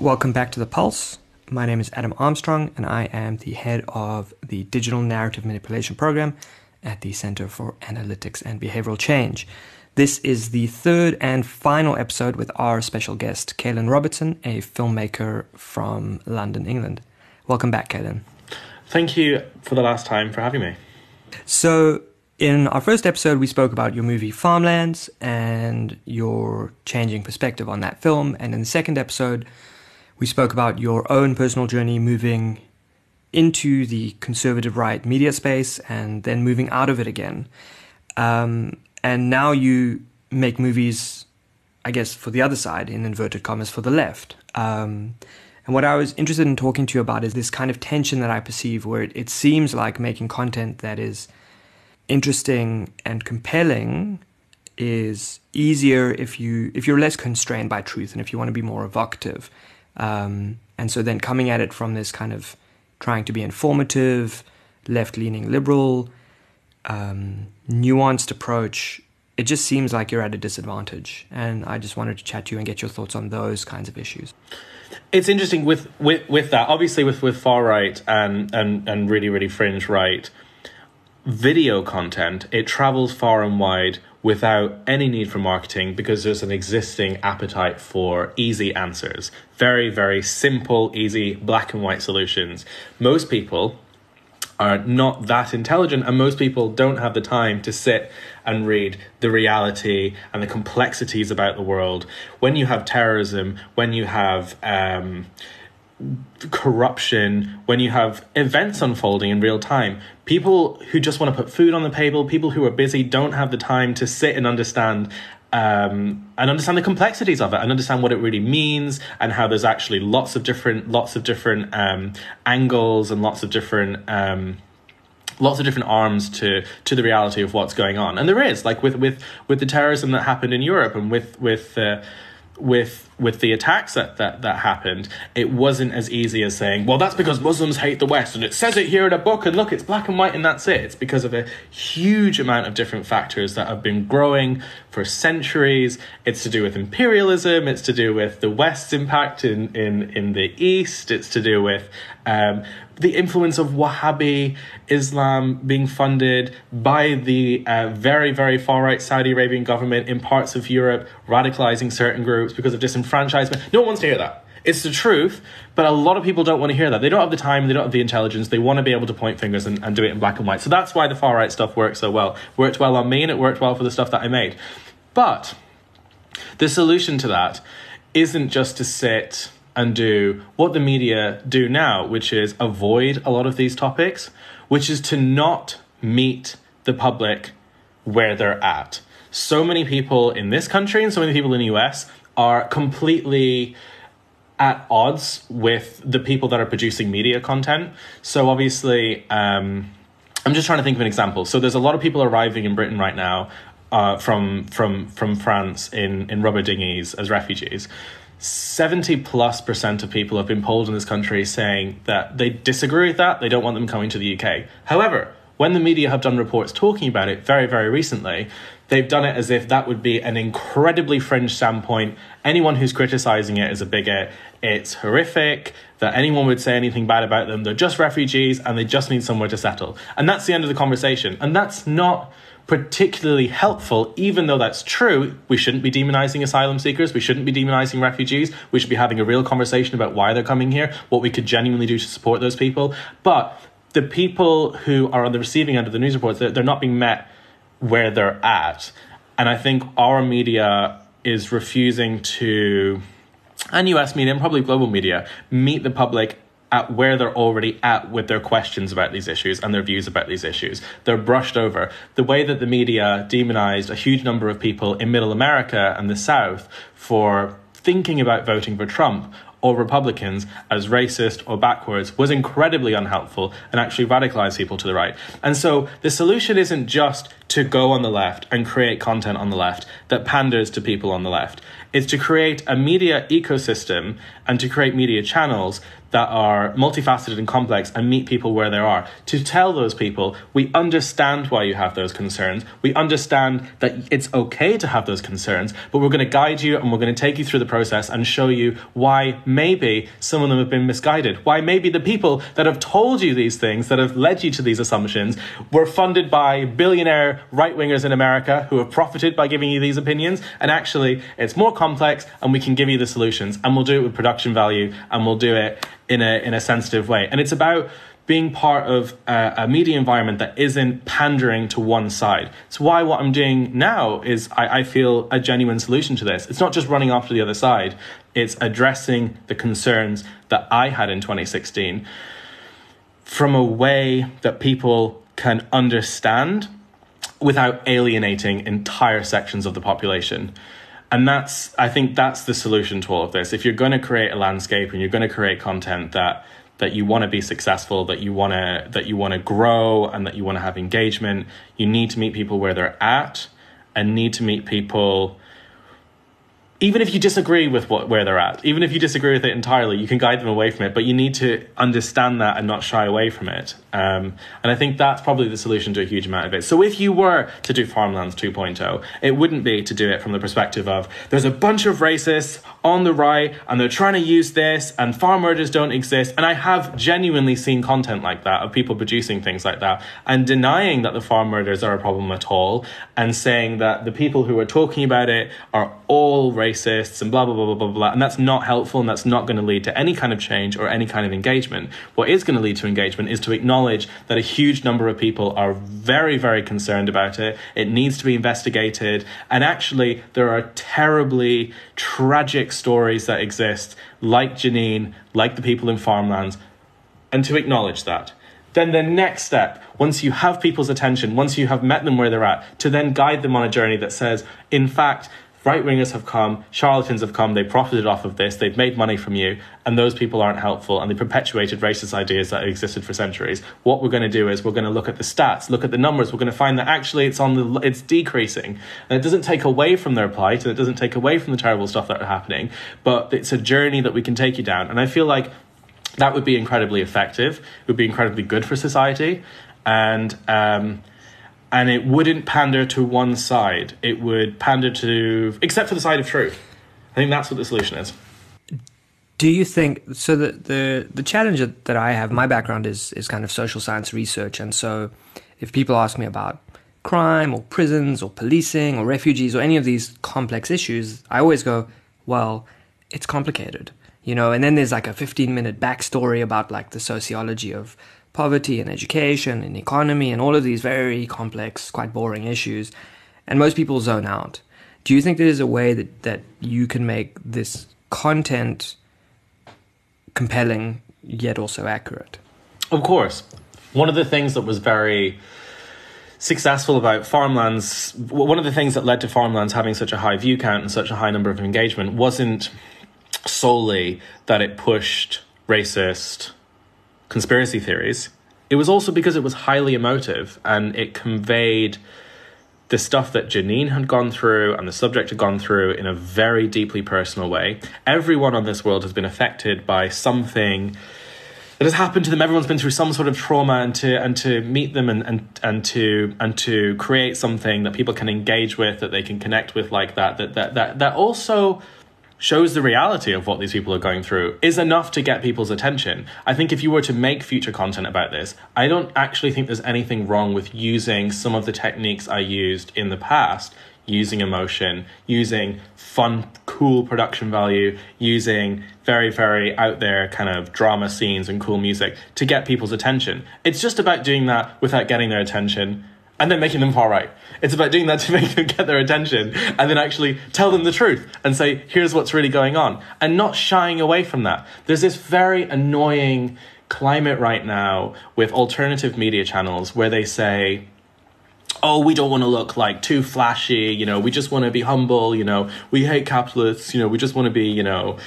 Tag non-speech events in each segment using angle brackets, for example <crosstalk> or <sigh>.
Welcome back to The Pulse. My name is Adam Armstrong, and I am the head of the Digital Narrative Manipulation Program at the Center for Analytics and Behavioral Change. This is the third and final episode with our special guest, Caolan Robertson, a filmmaker from London, England. Welcome back, Caolan. Thank you for the last time for having me. So, in our first episode, we spoke about your movie Farmlands and your changing perspective on that film. And in the second episode, we spoke about your own personal journey moving into the conservative right media space and then moving out of it again. Um, and now you make movies, I guess, for the other side, in inverted commas, for the left. Um, and what I was interested in talking to you about is this kind of tension that I perceive where it, it seems like making content that is interesting and compelling is easier if you if you're less constrained by truth and if you want to be more evocative. Um, and so then coming at it from this kind of trying to be informative, left leaning liberal, um, nuanced approach, it just seems like you're at a disadvantage. And I just wanted to chat to you and get your thoughts on those kinds of issues. It's interesting with, with, with that. Obviously, with, with far right and, and, and really, really fringe right, video content, it travels far and wide without any need for marketing because there's an existing appetite for easy answers. Very, very simple, easy, black and white solutions. Most people are not that intelligent, and most people don't have the time to sit and read the reality and the complexities about the world. When you have terrorism, when you have um, corruption, when you have events unfolding in real time, people who just want to put food on the table, people who are busy, don't have the time to sit and understand um, and understand the complexities of it and understand what it really means and how there's actually lots of different lots of different um, angles and lots of different um, lots of different arms to to the reality of what's going on. And there is like with with with the terrorism that happened in Europe and with with uh, with with the attacks that, that that happened, it wasn't as easy as saying, well, that's because Muslims hate the West, and it says it here in a book, and look, it's black and white, and that's it. It's because of a huge amount of different factors that have been growing for centuries. It's to do with imperialism. It's to do with the West's impact in in in the East. It's to do with um, the influence of Wahhabi Islam being funded by the uh, very, very far right Saudi Arabian government in parts of Europe, radicalizing certain groups because of disenfranchisement. No one wants to hear that. It's the truth, but a lot of people don't want to hear that. They don't have the time, they don't have the intelligence, they want to be able to point fingers and, and do it in black and white. So that's why the far right stuff works so well. Worked well on me and it worked well for the stuff that I made. But the solution to that isn't just to sit and do what the media do now, which is avoid a lot of these topics, which is to not meet the public where they're at. So many people in this country and so many people in the US are completely at odds with the people that are producing media content. So obviously, um, I'm just trying to think of an example. So there's a lot of people arriving in Britain right now uh, from from from France in in rubber dinghies as refugees. 70 plus percent of people have been polled in this country saying that they disagree with that. They don't want them coming to the UK. However, when the media have done reports talking about it very, very recently, they've done it as if that would be an incredibly fringe standpoint. Anyone who's criticizing it is a bigot. It's horrific that anyone would say anything bad about them. They're just refugees and they just need somewhere to settle. And that's the end of the conversation. And that's not particularly helpful, even though that's true. We shouldn't be demonizing asylum seekers. We shouldn't be demonizing refugees. We should be having a real conversation about why they're coming here, what we could genuinely do to support those people. But the people who are on the receiving end of the news reports, they're, they're not being met where they're at. And I think our media is refusing to, and US media and probably global media, meet the public at where they're already at with their questions about these issues and their views about these issues. They're brushed over. The way that the media demonized a huge number of people in middle America and the South for thinking about voting for Trump or Republicans as racist or backwards was incredibly unhelpful and actually radicalized people to the right. And so the solution isn't just to go on the left and create content on the left that panders to people on the left. It's to create a media ecosystem and to create media channels that are multifaceted and complex and meet people where they are. To tell those people, we understand why you have those concerns. We understand that it's okay to have those concerns, but we're going to guide you and we're going to take you through the process and show you why maybe some of them have been misguided. Why maybe the people that have told you these things, that have led you to these assumptions, were funded by billionaire right wingers in America who have profited by giving you these opinions. And actually, it's more complex and we can give you the solutions. And we'll do it with production value and we'll do it in a in a sensitive way. And it's about being part of a, a, media environment that isn't pandering to one side. It's why what I'm doing now is I, I feel a genuine solution to this. It's not just running to the other side, it's addressing the concerns that I had in 2016 from a way that people can understand without alienating entire sections of the population and that's i think that's the solution to all of this if you're going to create a landscape and you're going to create content that that you want to be successful that you want to that you want to grow and that you want to have engagement you need to meet people where they're at and need to meet people even if you disagree with what where they're at, even if you disagree with it entirely, you can guide them away from it. But you need to understand that and not shy away from it. Um, and I think that's probably the solution to a huge amount of it. So if you were to do Farmlands 2.0, it wouldn't be to do it from the perspective of there's a bunch of racists on the right and they're trying to use this and farm murders don't exist. And I have genuinely seen content like that of people producing things like that and denying that the farm murders are a problem at all and saying that the people who are talking about it are all racists and blah, blah, blah, blah, blah, blah. And that's not helpful and that's not going to lead to any kind of change or any kind of engagement. What is going to lead to engagement is to acknowledge that a huge number of people are very, very concerned about it. It needs to be investigated. And actually, there are terribly tragic stories that exist, like Janine, like the people in farmlands, and to acknowledge that then the next step, once you have people's attention, once you have met them where they're at, to then guide them on a journey that says, in fact, right wingers have come, charlatans have come, they profited off of this, they've made money from you, and those people aren't helpful, and they perpetuated racist ideas that existed for centuries. What we're going to do is we're going to look at the stats, look at the numbers, we're going to find that actually it's on the it's decreasing, and it doesn't take away from their plight, and it doesn't take away from the terrible stuff that are happening, but it's a journey that we can take you down, and I feel like that would be incredibly effective. It would be incredibly good for society, and um, and it wouldn't pander to one side. It would pander to, except for the side of truth. I think that's what the solution is. Do you think so? The the the challenge that I have, my background is is kind of social science research, and so if people ask me about crime or prisons or policing or refugees or any of these complex issues, I always go, well, it's complicated, you know. And then there's like a 15 minute backstory about like the sociology of poverty and education and economy and all of these very complex, quite boring issues. And most people zone out. Do you think there is a way that, that you can make this content compelling yet also accurate? Of course. One of the things that was very successful about farmlands, one of the things that led to farmlands having such a high view count and such a high number of engagement wasn't solely that it pushed racist conspiracy theories, it was also because it was highly emotive and it conveyed the stuff that Janine had gone through and the subject had gone through in a very deeply personal way. Everyone on this world has been affected by something that has happened to them. Everyone's been through some sort of trauma, and to and to meet them and and and to and to create something that people can engage with, that they can connect with, like that, that that that that also shows the reality of what these people are going through is enough to get people's attention. I think if you were to make future content about this, I don't actually think there's anything wrong with using some of the techniques I used in the past, using emotion, using fun, cool production value, using very, very out there kind of drama scenes and cool music to get people's attention. It's just about doing that without getting their attention and then making them far right. It's about doing that to <laughs> make them get their attention and then actually tell them the truth and say, here's what's really going on, and not shying away from that. There's this very annoying climate right now with alternative media channels where they say, oh, we don't want to look like too flashy, you know, we just want to be humble, you know, we hate capitalists, you know, we just want to be, you know,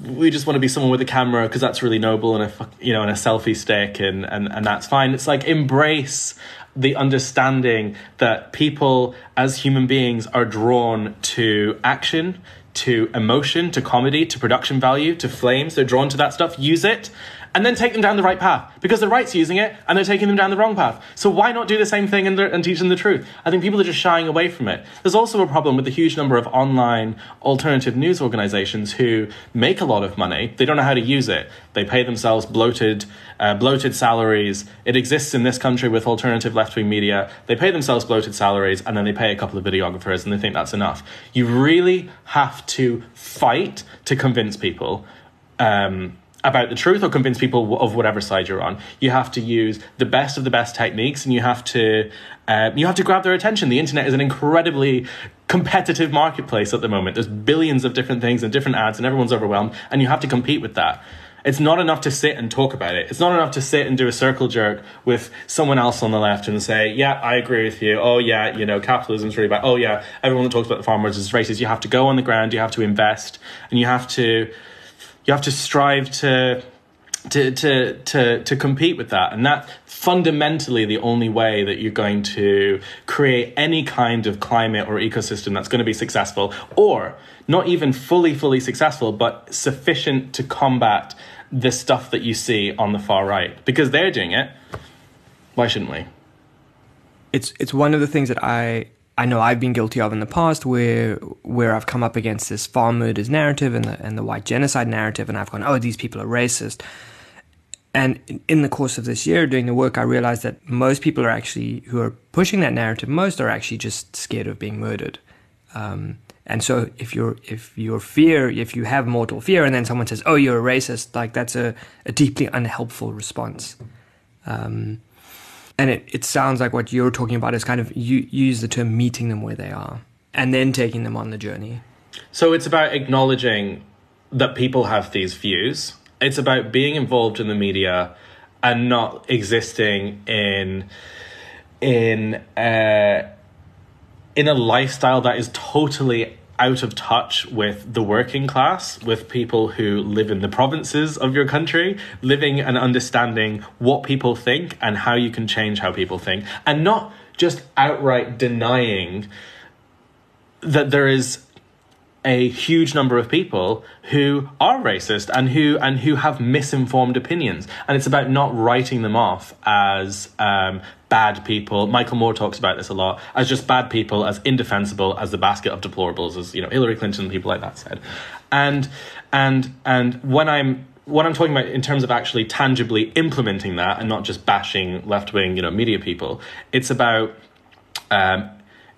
we just want to be someone with a camera because that's really noble and a you know and a selfie stick and, and and that's fine it's like embrace the understanding that people as human beings are drawn to action to emotion, to comedy, to production value, to flames. They're drawn to that stuff, use it, and then take them down the right path because the right's using it and they're taking them down the wrong path. So why not do the same thing and, and teach them the truth? I think people are just shying away from it. There's also a problem with the huge number of online alternative news organizations who make a lot of money. They don't know how to use it. They pay themselves bloated, uh, bloated salaries. It exists in this country with alternative left wing media. They pay themselves bloated salaries and then they pay a couple of videographers and they think that's enough. You really have to fight to convince people. Um, about the truth or convince people of whatever side you're on. You have to use the best of the best techniques, and you have to uh, you have to grab their attention. The internet is an incredibly competitive marketplace at the moment. There's billions of different things and different ads, and everyone's overwhelmed, and you have to compete with that. It's not enough to sit and talk about it. It's not enough to sit and do a circle jerk with someone else on the left and say, "Yeah, I agree with you. Oh yeah, you know, capitalism's really bad. Oh yeah, everyone that talks about the farmers is racist." You have to go on the ground. You have to invest, and you have to you have to strive to to to to to compete with that. And that fundamentally the only way that you're going to create any kind of climate or ecosystem that's going to be successful or not even fully fully successful but sufficient to combat the stuff that you see on the far right. Because they're doing it why shouldn't we? It's it's one of the things that I I know I've been guilty of in the past where where I've come up against this farm murders narrative and the and the white genocide narrative and I've gone, oh, these people are racist. And in the course of this year doing the work, I realized that most people are actually who are pushing that narrative most are actually just scared of being murdered. Um, and so if you're if your fear if you have mortal fear and then someone says, oh, you're a racist, like that's a, a deeply unhelpful response. Um, and it, it sounds like what you're talking about is kind of you use the term meeting them where they are and then taking them on the journey. So it's about acknowledging that people have these views. It's about being involved in the media and not existing in in uh, in a lifestyle that is totally out of touch with the working class, with people who live in the provinces of your country, living and understanding what people think and how you can change how people think, and not just outright denying that there is a huge number of people who are racist and who and who have misinformed opinions. And it's about not writing them off as um, bad people. Michael moore talks about this a lot as just bad people as indefensible as the basket of deplorables as you know hillary clinton people like that said. And and and when i'm what I'm talking about in terms of actually tangibly implementing that and not just bashing left wing, you know, media people, it's about um,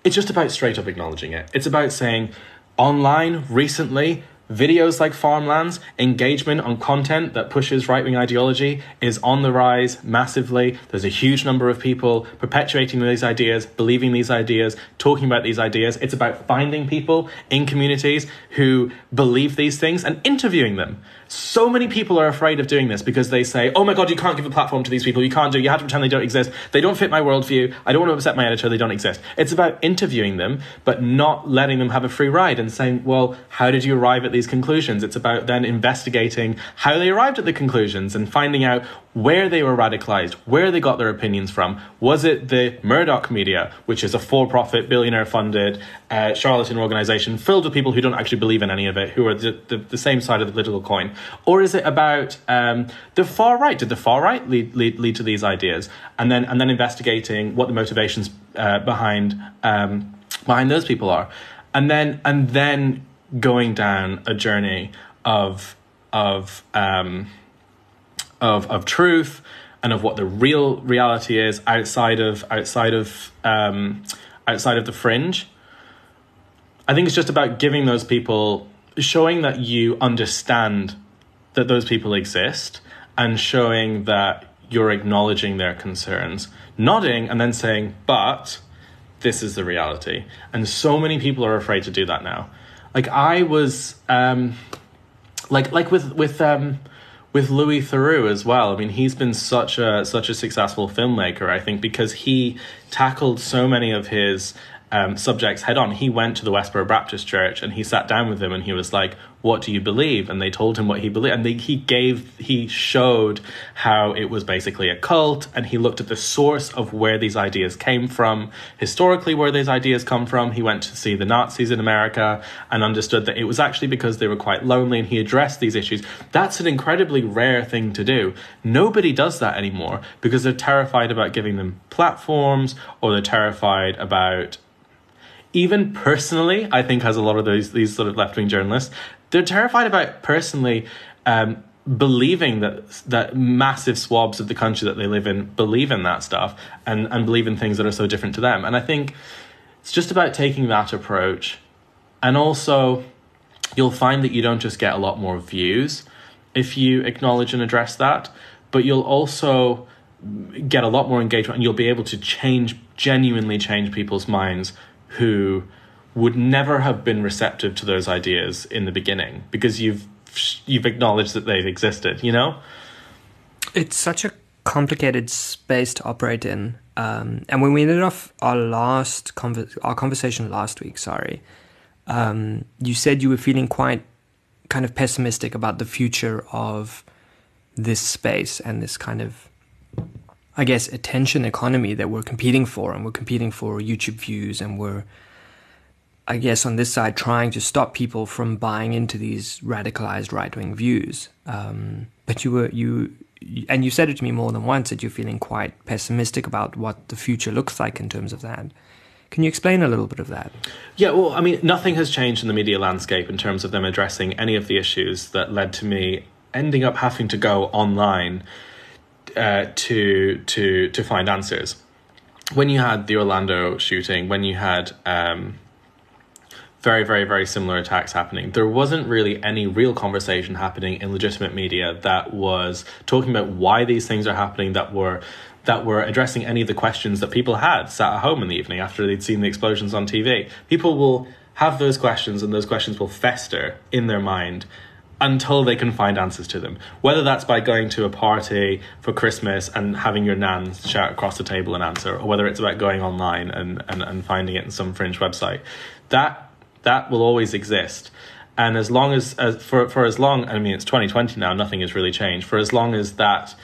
it's just about straight up acknowledging it. It's about saying online recently Videos like Farmlands, engagement on content that pushes right wing ideology is on the rise massively. There's a huge number of people perpetuating these ideas, believing these ideas, talking about these ideas. It's about finding people in communities who believe these things and interviewing them. So many people are afraid of doing this because they say, oh my God, you can't give a platform to these people. You can't do, you have to pretend they don't exist. They don't fit my worldview. I don't want to upset my editor. They don't exist. It's about interviewing them, but not letting them have a free ride and saying, well, how did you arrive at these conclusions? It's about then investigating how they arrived at the conclusions and finding out where they were radicalized, where they got their opinions from. Was it the Murdoch media, which is a for profit, billionaire funded uh, charlatan organization filled with people who don't actually believe in any of it, who are the, the, the same side of the political coin? Or is it about um, the far right? Did the far right lead, lead, lead to these ideas? And then, and then investigating what the motivations uh, behind, um, behind those people are. And then, and then going down a journey of, of, um, of of truth and of what the real reality is outside of outside of um, outside of the fringe. I think it's just about giving those people showing that you understand that those people exist and showing that you're acknowledging their concerns, nodding and then saying, but this is the reality. And so many people are afraid to do that now. Like I was um like like with with um with Louis Theroux as well. I mean, he's been such a such a successful filmmaker. I think because he tackled so many of his um, subjects head on. He went to the Westboro Baptist Church and he sat down with them and he was like, "What do you believe?" And they told him what he believed, and they, he gave he showed how it was basically a cult, and he looked at the source of where these ideas came from, historically where these ideas come from. He went to see the Nazis in America and understood that it was actually because they were quite lonely, and he addressed these issues. That's an incredibly rare thing to do. Nobody does that anymore because they're terrified about giving them platforms or they're terrified about even personally, I think has a lot of those these sort of left wing journalists. They're terrified about personally um, believing that that massive swabs of the country that they live in believe in that stuff and and believe in things that are so different to them. And I think it's just about taking that approach, and also you'll find that you don't just get a lot more views if you acknowledge and address that, but you'll also get a lot more engagement and you'll be able to change genuinely change people's minds who would never have been receptive to those ideas in the beginning because you've you've acknowledged that they've existed you know? It's such a complicated space to operate in um, and when we ended off our last conver- our conversation last week sorry um, you said you were feeling quite kind of pessimistic about the future of this space and this kind of I guess, attention economy that we're competing for, and we're competing for YouTube views, and we're, I guess, on this side, trying to stop people from buying into these radicalized right wing views. Um, but you were you, and you said it to me more than once that you're feeling quite pessimistic about what the future looks like in terms of that. Can you explain a little bit of that? Yeah, well, I mean, nothing has changed in the media landscape in terms of them addressing any of the issues that led to me ending up having to go online uh, to to to find answers. When you had the Orlando shooting, when you had um, very very very similar attacks happening, there wasn't really any real conversation happening in legitimate media that was talking about why these things are happening. That were that were addressing any of the questions that people had sat at home in the evening after they'd seen the explosions on TV. People will have those questions, and those questions will fester in their mind until they can find answers to them. Whether that's by going to a party for Christmas and having your nan shout across the table an answer, or whether it's about going online and, and, and finding it in some fringe website, that that will always exist. And as long as, as for for as long, I mean, it's 2020 now, nothing has really changed. For as long as that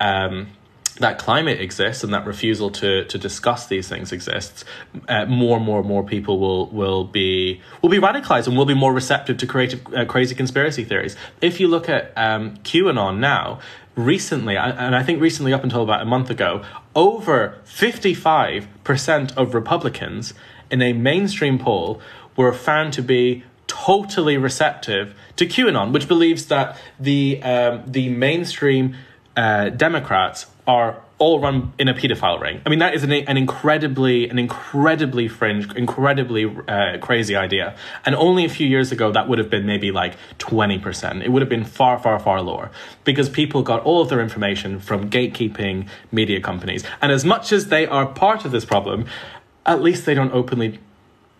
um, that climate exists and that refusal to to discuss these things exists, uh, more and more and more people will will be will be radicalized and will be more receptive to creative uh, crazy conspiracy theories. If you look at um, QAnon now, recently, and I think recently up until about a month ago, over fifty five percent of Republicans in a mainstream poll were found to be totally receptive to QAnon, which believes that the um, the mainstream uh, Democrats are all run in a pedophile ring. I mean, that is an, an incredibly, an incredibly fringe, incredibly uh, crazy idea. And only a few years ago, that would have been maybe like 20%. It would have been far, far, far lower because people got all of their information from gatekeeping media companies. And as much as they are part of this problem, at least they don't openly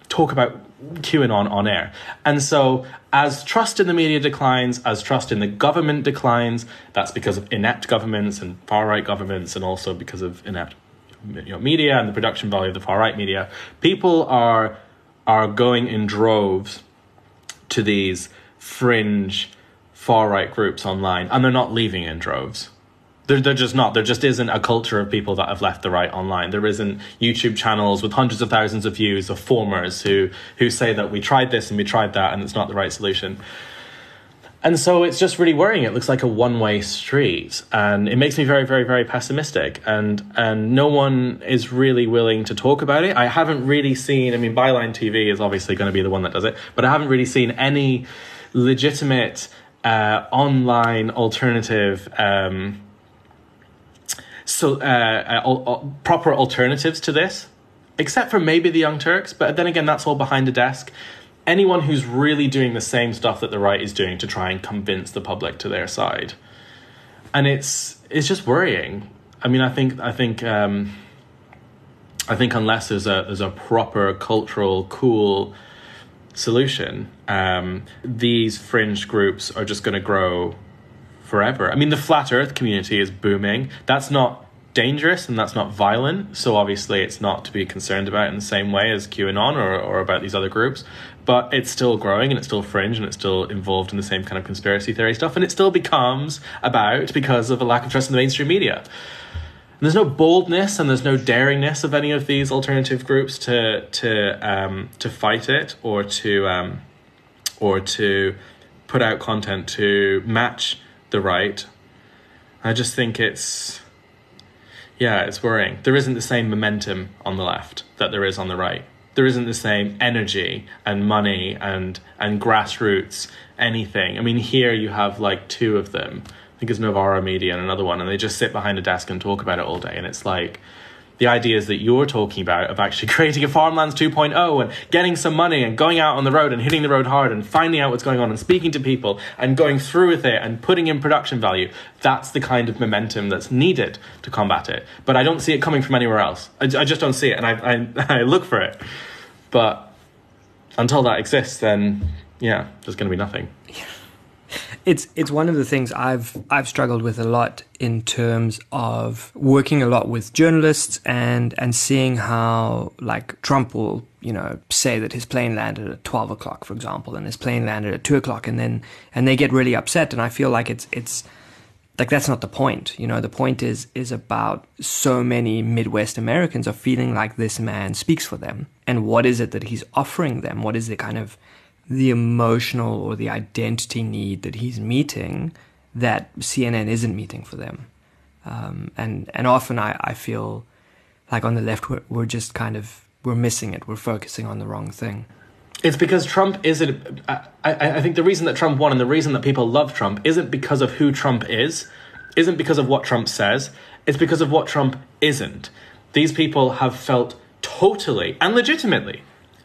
talk about QAnon on air. And so, as trust in the media declines, as trust in the government declines, that's because of inept governments and far right governments, and also because of inept you know, media and the production value of the far right media. People are are going in droves to these fringe far right groups online, and they're not leaving in droves. There, there just not. There just isn't a culture of people that have left the right online. There isn't YouTube channels with hundreds of thousands of views of formers who who say that we tried this and we tried that and it's not the right solution. And so it's just really worrying. It looks like a one way street, and it makes me very, very, very pessimistic. And and no one is really willing to talk about it. I haven't really seen. I mean, Byline TV is obviously going to be the one that does it, but I haven't really seen any legitimate uh, online alternative. Um, so uh, uh, proper alternatives to this, except for maybe the Young Turks. But then again, that's all behind a desk. Anyone who's really doing the same stuff that the right is doing to try and convince the public to their side, and it's it's just worrying. I mean, I think I think um, I think unless there's a there's a proper cultural cool solution, um, these fringe groups are just going to grow forever. I mean, the flat Earth community is booming. That's not dangerous and that's not violent. So obviously, it's not to be concerned about in the same way as QAnon or, or about these other groups. But it's still growing and it's still fringe and it's still involved in the same kind of conspiracy theory stuff. And it still becomes about because of a lack of trust in the mainstream media. And there's no boldness and there's no daringness of any of these alternative groups to to um, to fight it or to um, or to put out content to match the right. I just think it's yeah, it's worrying. There isn't the same momentum on the left that there is on the right. There isn't the same energy and money and and grassroots anything. I mean, here you have like two of them. I think it's Novara Media and another one, and they just sit behind a desk and talk about it all day. And it's like, the ideas that you're talking about of actually <laughs> creating a farmlands 2.0 and getting some money and going out on the road and hitting the road hard and finding out what's going on and speaking to people and going through with it and putting in production value. That's the kind of momentum that's needed to combat it. But i don't see it coming from anywhere else. I, I just don't see it and I, I, <laughs> I look for it. But until that exists then yeah there's going to be nothing it's it's one of the things I've I've struggled with a lot in terms of working a lot with journalists and and seeing how like Trump will you know say that his plane landed at twelve o'clock, for example, and his plane landed at two o'clock, and then and they get really upset, and I feel like it's it's like that's not the point you know? The point is is about so many midwest americans are feeling like this man speaks for them and what is it that he's offering them? What is the kind of the emotional or the identity need that he's meeting that CNN isn't meeting for them. Um, and and often I, I feel like on the left we're, we're just kind of we're missing it. We're focusing on the wrong thing. It's because Trump isn't. I, I think the reason that Trump won and the reason that people love Trump isn't because of who Trump is, isn't because of what Trump says. It's because of what Trump isn't. These people have felt totally and legitimately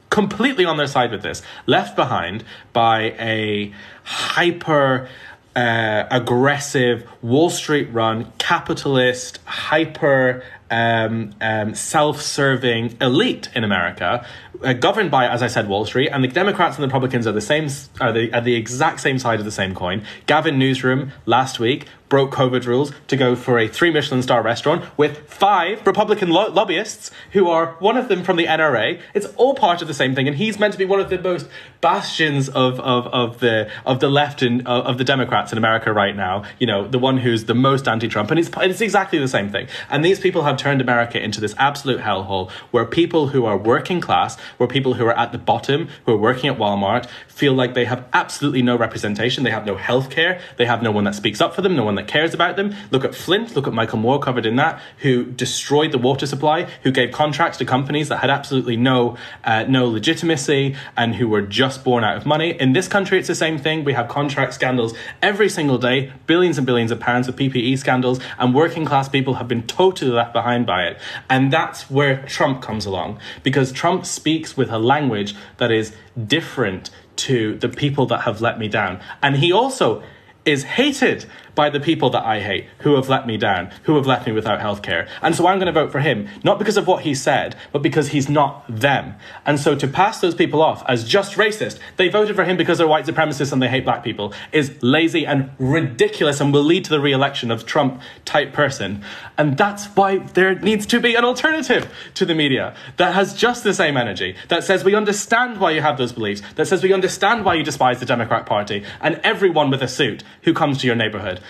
completely on their side with this, left behind by a hyper uh, aggressive Wall Street run, capitalist, hyper um, um, self serving elite in America, uh, governed by, as I said, Wall Street. And the Democrats and the Republicans are the same, are the, are the exact same side of the same coin. Gavin Newsom last week broke COVID rules to go for a three Michelin star restaurant with five Republican lo- lobbyists who are one of them from the NRA. It's all part of the same thing, and he's meant to be one of the most bastions of of, of the of the left and uh, of the Democrats in America right now. You know, the one who's the most anti-Trump, and it's it's exactly the same thing. And these people have turned America into this absolute hellhole where people who are working class, where people who are at the bottom, who are working at Walmart, feel like they have absolutely no representation. They have no health care. They have no one that speaks up for them. No one that cares about them. Look at Flint, look at Michael Moore covered in that, who destroyed the water supply, who gave contracts to companies that had absolutely no uh, no legitimacy and who were just born out of money. In this country, it's the same thing. We have contract scandals every single day, billions and billions of pounds of PPE scandals, and working class people have been totally left behind by it. And that's where Trump comes along because Trump speaks with a language that is different to the people that have let me down. And he also is hated by the people that I hate, who have let me down, who have left me without healthcare. And so I'm going to vote for him, not because of what he said, but because he's not them. And so to pass those people off as just racist, they voted for him because they're white supremacists and they hate black people, is lazy and ridiculous and will lead to the re election of Trump type person. And that's why there needs to be an alternative to the media that has just the same energy, that says we understand why you have those beliefs, that says we understand why you despise the Democrat Party and everyone with a suit who comes to your neighborhood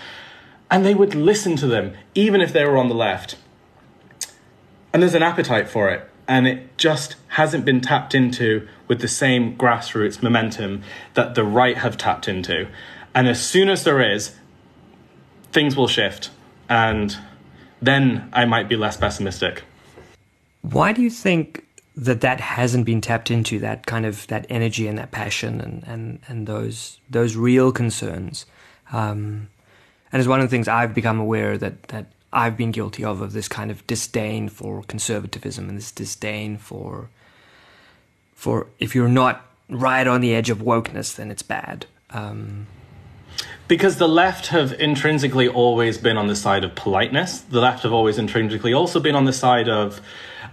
and they would listen to them, even if they were on the left. And there's an appetite for it, and it just hasn't been tapped into with the same grassroots momentum that the right have tapped into. And as soon as there is, things will shift, and then I might be less pessimistic. Why do you think that that hasn't been tapped into that kind of that energy and that passion and and and those those real concerns? Um, and it's one of the things I've become aware that that I've been guilty of of this kind of disdain for conservatism and this disdain for for if you're not right on the edge of wokeness, then it's bad. Um, because the left have intrinsically always been on the side of politeness. The left have always intrinsically also been on the side of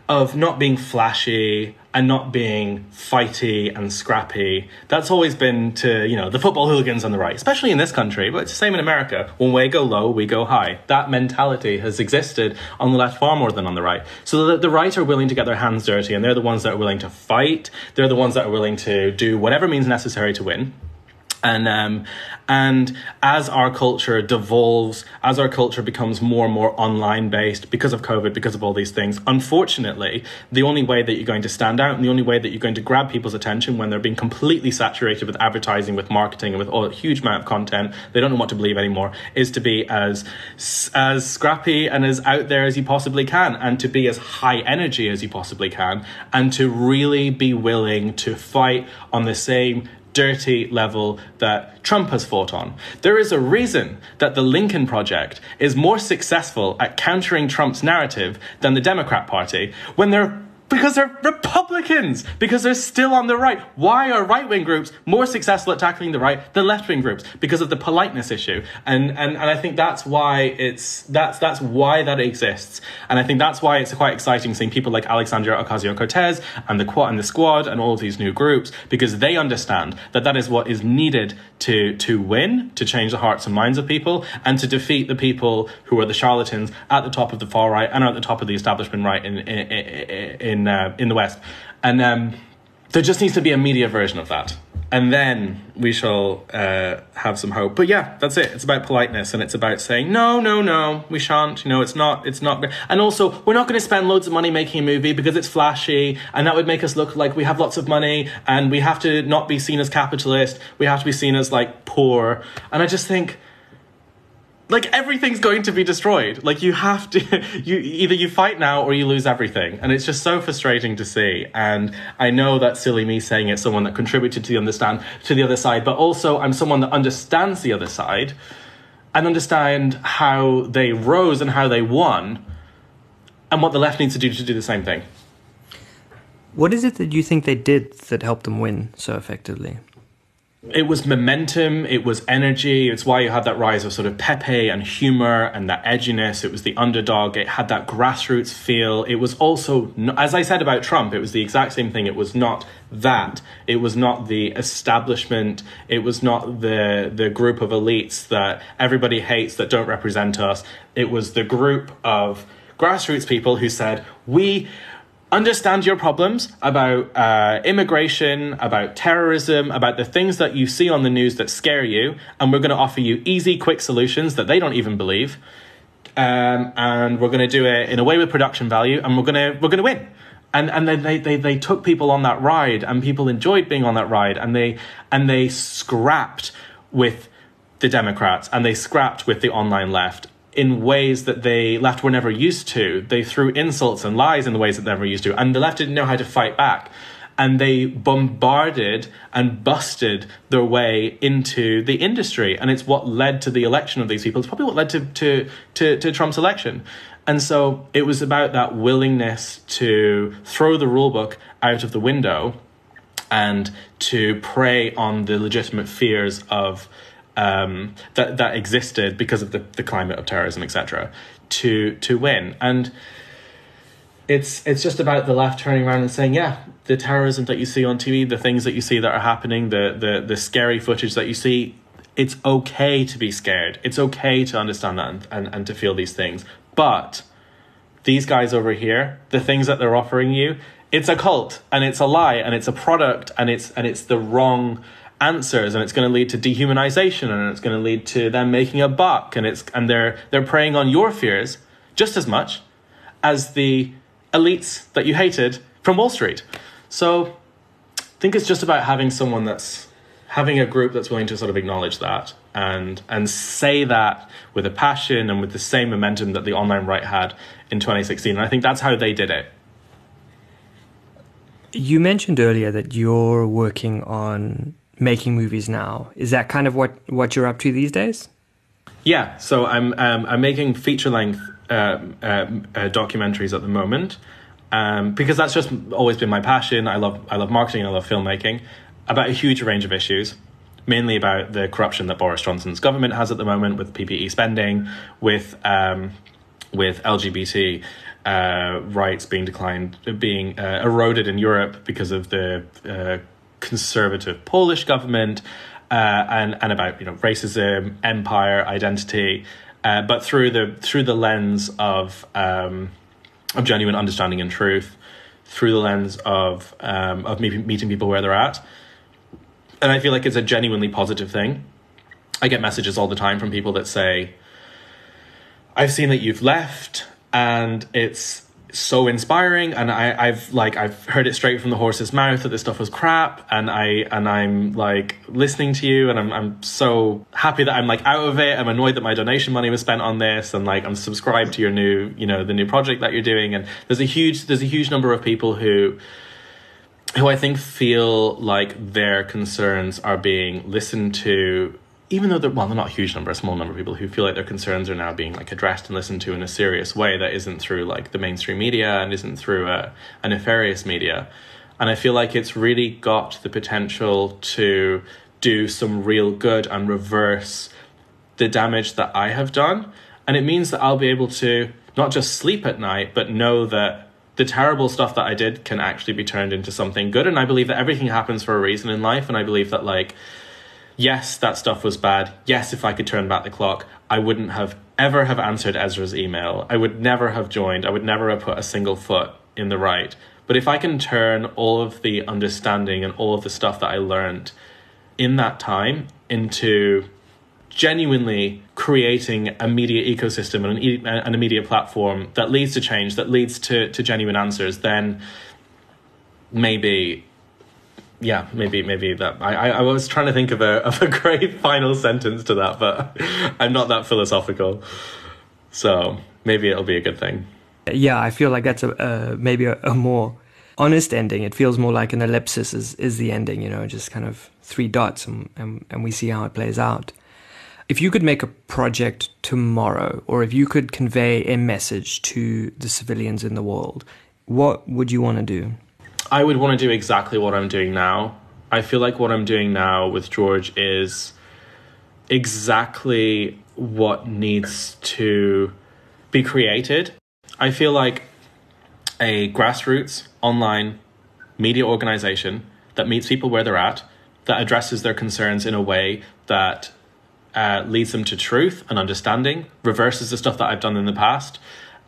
of not being flashy and not being fighty and scrappy. That's always been to, you know, the football hooligans on the right, especially in this country, but it's the same in America. When we go low, we go high. That mentality has existed on the left far more than on the right. So the, the right are willing to get their hands dirty and they're the ones that are willing to fight. They're the ones that are willing to do whatever means necessary to win. And um, and as our culture devolves, as our culture becomes more and more online based because of COVID, because of all these things, unfortunately, the only way that you're going to stand out and the only way that you're going to grab people's attention when they're being completely saturated with advertising, with marketing, and with all, a huge amount of content, they don't know what to believe anymore, is to be as as scrappy and as out there as you possibly can, and to be as high energy as you possibly can, and to really be willing to fight on the same dirty level that Trump has fought on. There is a reason that the Lincoln Project is more successful at countering Trump's narrative than the Democrat Party when they're because they're Republicans, because they're still on the right. Why are right wing groups more successful at tackling the right than left wing groups? Because of the politeness issue. And, and, and I think that's why it's, that's, that's why that exists. And I think that's why it's quite exciting seeing people like Alexandria Ocasio Cortez and the Quad and the Squad and all of these new groups, because they understand that that is what is needed to, to win, to change the hearts and minds of people, and to defeat the people who are the charlatans at the top of the far right and at the top of the establishment right in, in, in in uh, in the West, and um, there just needs to be a media version of that, and then we shall uh, have some hope. But yeah, that's it. It's about politeness, and it's about saying no, no, no, we shan't. You know, it's not, it's not. And also, we're not going to spend loads of money making a movie because it's flashy, and that would make us look like we have lots of money, and we have to not be seen as capitalist. We have to be seen as like poor, and I just think like everything's going to be destroyed. Like you have to <laughs> you either you fight now or you lose everything. And it's just so frustrating to see. And i know that's silly me saying it someone that contributed to the understand to the other side but also i'm someone that understands the other side and understand how they rose and how they won and what the left needs to do to do the same thing. What is it that you think they did that helped them win so effectively it was momentum, it was energy. It's why you had that rise of sort of Pepe and humor and that edginess. It was the underdog. It had that grassroots feel. It was also, as I said about Trump, it was the exact same thing. It was not that. It was not the establishment. It was not the the group of elites that everybody hates that don't represent us. It was the group of grassroots people who said, we understand your problems about uh, immigration, about terrorism, about the things that you see on the news that scare you, and we're going to offer you easy, quick solutions that they don't even believe. Um, and we're going to do it in a way with production value, and we're going to we're going to win. And and they, they they they took people on that ride, and people enjoyed being on that ride, and they and they scrapped with the Democrats, and they scrapped with the online left, in ways that the left were never used to. They threw insults and lies in the ways that they never used to, and the left didn't know how to fight back. And they bombarded and busted their way into the industry. And it's what led to the election of these people. It's probably what led to, to, to, to Trump's election. And so it was about that willingness to throw the rulebook out of the window and to prey on the legitimate fears of um, that that existed because of the, the climate of terrorism, etc., to to win. And it's it's just about the left turning around and saying, yeah, the terrorism that you see on TV, the things that you see that are happening, the the the scary footage that you see, it's okay to be scared. It's okay to understand that and, and, and to feel these things. But these guys over here, the things that they're offering you, it's a cult and it's a lie and it's a product and it's and it's the wrong answers and it's going to lead to dehumanization and it's going to lead to them making a buck and it's and they're they're preying on your fears just as much as the elites that you hated from Wall Street. So I think it's just about having someone that's having a group that's willing to sort of acknowledge that and and say that with a passion and with the same momentum that the online right had in 2016 and I think that's how they did it. You mentioned earlier that you're working on making movies now. Is that kind of what what you're up to these days? Yeah, so I'm um, I'm making feature length uh, uh, documentaries at the moment um, because that's just always been my passion. I love I love marketing. I love filmmaking about a huge range of issues. mainly about the corruption that Boris Johnson's government has at the moment with PPE spending, with um, with LGBT uh, rights being declined, being uh, eroded in Europe because of the uh, conservative Polish government, uh, and and about you know racism, empire, identity, uh, but through the through the lens of um, of genuine understanding and truth, through the lens of um, of meeting, meeting people where they're at, and I feel like it's a genuinely positive thing. I get messages all the time from people that say, "I've seen that you've left." and it's so inspiring and I, I've like I've heard it straight from the horse's mouth that this stuff was crap and I and I'm like listening to you and I'm I'm so happy that I'm like out of it. I'm annoyed that my donation money was spent on this and like I'm subscribed to your new, you know, the new project that you're doing and there's a huge there's a huge number of people who who I think feel like their concerns are being listened to even though they're well, they're not a huge number, a small number of people who feel like their concerns are now being like addressed and listened to in a serious way that isn't through like the mainstream media and isn't through a, a nefarious media. And I feel like it's really got the potential to do some real good and reverse the damage that I have done. And it means that I'll be able to not just sleep at night, but know that the terrible stuff that I did can actually be turned into something good. And I believe that everything happens for a reason in life. And I believe that like yes, that stuff was bad. Yes, if I could turn back the clock, I wouldn't have ever have answered Ezra's email. I would never have joined. I would never have put a single foot in the right. But if I can turn all of the understanding and all of the stuff that I learned in that time into genuinely creating a media ecosystem and an, and a media platform that leads to change, that leads to, to genuine answers, then maybe yeah, maybe maybe that I, I was trying to think of a <laughs> of a great final sentence to that, but <laughs> I'm not that philosophical. So maybe it'll be a good thing. Yeah, I feel like that's a maybe a, a, more honest ending. It feels more like an ellipsis is is the ending, you know, just kind of three dots and, and and we see how it plays out. If you could make a project tomorrow, or if you could convey a message to the civilians in the world, what would you want to do? I would want to do exactly what I'm doing now. I feel like what I'm doing now with George is exactly what needs to be created. I feel like a grassroots online media organization that meets people where they're at, that addresses their concerns in a way that uh, leads them to truth and understanding, reverses the stuff that I've done in the past,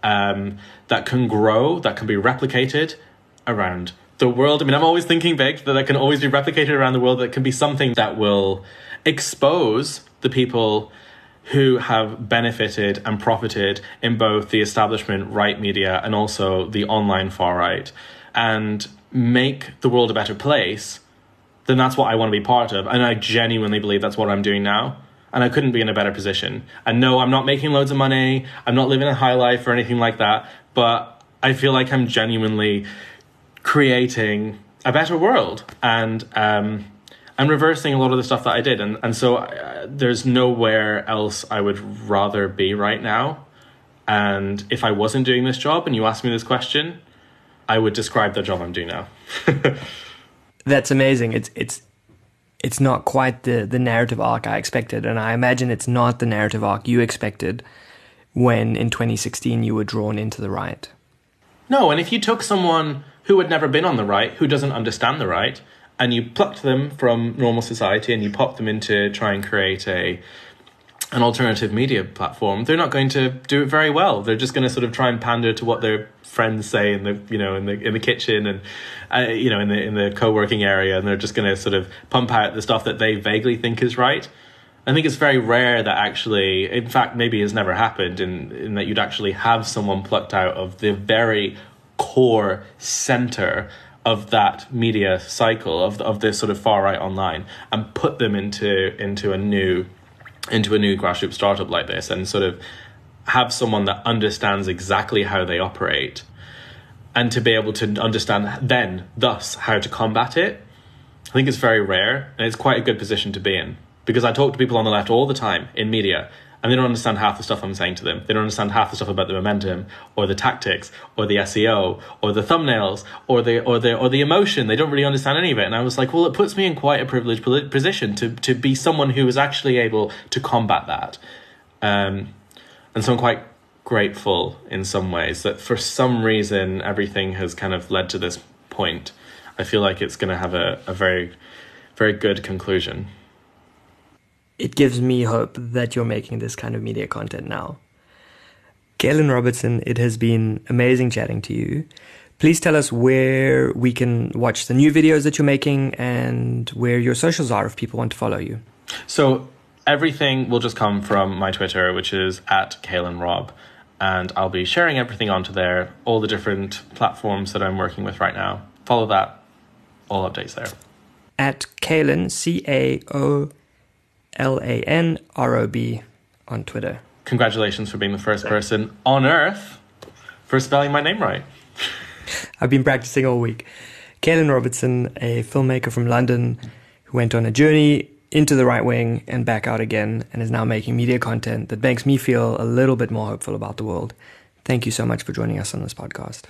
um, that can grow, that can be replicated around the world. I mean, I'm always thinking big that that can always be replicated around the world. That can be something that will expose the people who have benefited and profited in both the establishment right media and also the online far right and make the world a better place, then that's what I want to be part of. And I genuinely believe that's what I'm doing now. And I couldn't be in a better position. And no, I'm not making loads of money. I'm not living a high life or anything like that. But I feel like I'm genuinely creating a better world and um, and reversing a lot of the stuff that I did. And and so uh, there's nowhere else I would rather be right now. And if I wasn't doing this job and you asked me this question, I would describe the job I'm doing now. <laughs> That's amazing. It's it's it's not quite the the narrative arc I expected, and I imagine it's not the narrative arc you expected when in 2016 you were drawn into the riot. No, and if you took someone who had never been on the right, who doesn't understand the right, and you plucked them from normal society and you popped them into try and create a an alternative media platform, they're not going to do it very well. They're just going to sort of try and pander to what their friends say in the you know in the in the kitchen and uh, you know in the in the co-working area, and they're just going to sort of pump out the stuff that they vaguely think is right. I think it's very rare that actually, in fact, maybe has never happened in, in that you'd actually have someone plucked out of the very core center of that media cycle of of this sort of far right online and put them into into a new into a new grassroots startup like this and sort of have someone that understands exactly how they operate and to be able to understand then thus how to combat it i think it's very rare and it's quite a good position to be in. Because i talk to people on the left all the time in media and they don't understand half the stuff I'm saying to them. They don't understand half the stuff about the momentum or the tactics or the SEO or the thumbnails or the or the or the emotion. They don't really understand any of it. And I was like, well, it puts me in quite a privileged position to to be someone who is actually able to combat that. Um, and so I'm quite grateful in some ways that for some reason everything has kind of led to this point. I feel like it's going to have a, a very, very good conclusion it gives me hope that you're making this kind of media content now. Caolan Robertson, it has been amazing chatting to you. Please tell us where we can watch the new videos that you're making and where your socials are if people want to follow you. So everything will just come from my Twitter, which is at Caolan Rob. And I'll be sharing everything onto there, all the different platforms that I'm working with right now. Follow that, all updates there. At Caolan, C A O L A N R O B on Twitter. Congratulations for being the first person on earth for spelling my name right. <laughs> I've been practicing all week. Caolan Robertson, a filmmaker from London who went on a journey into the right wing and back out again and is now making media content that makes me feel a little bit more hopeful about the world. Thank you so much for joining us on this podcast.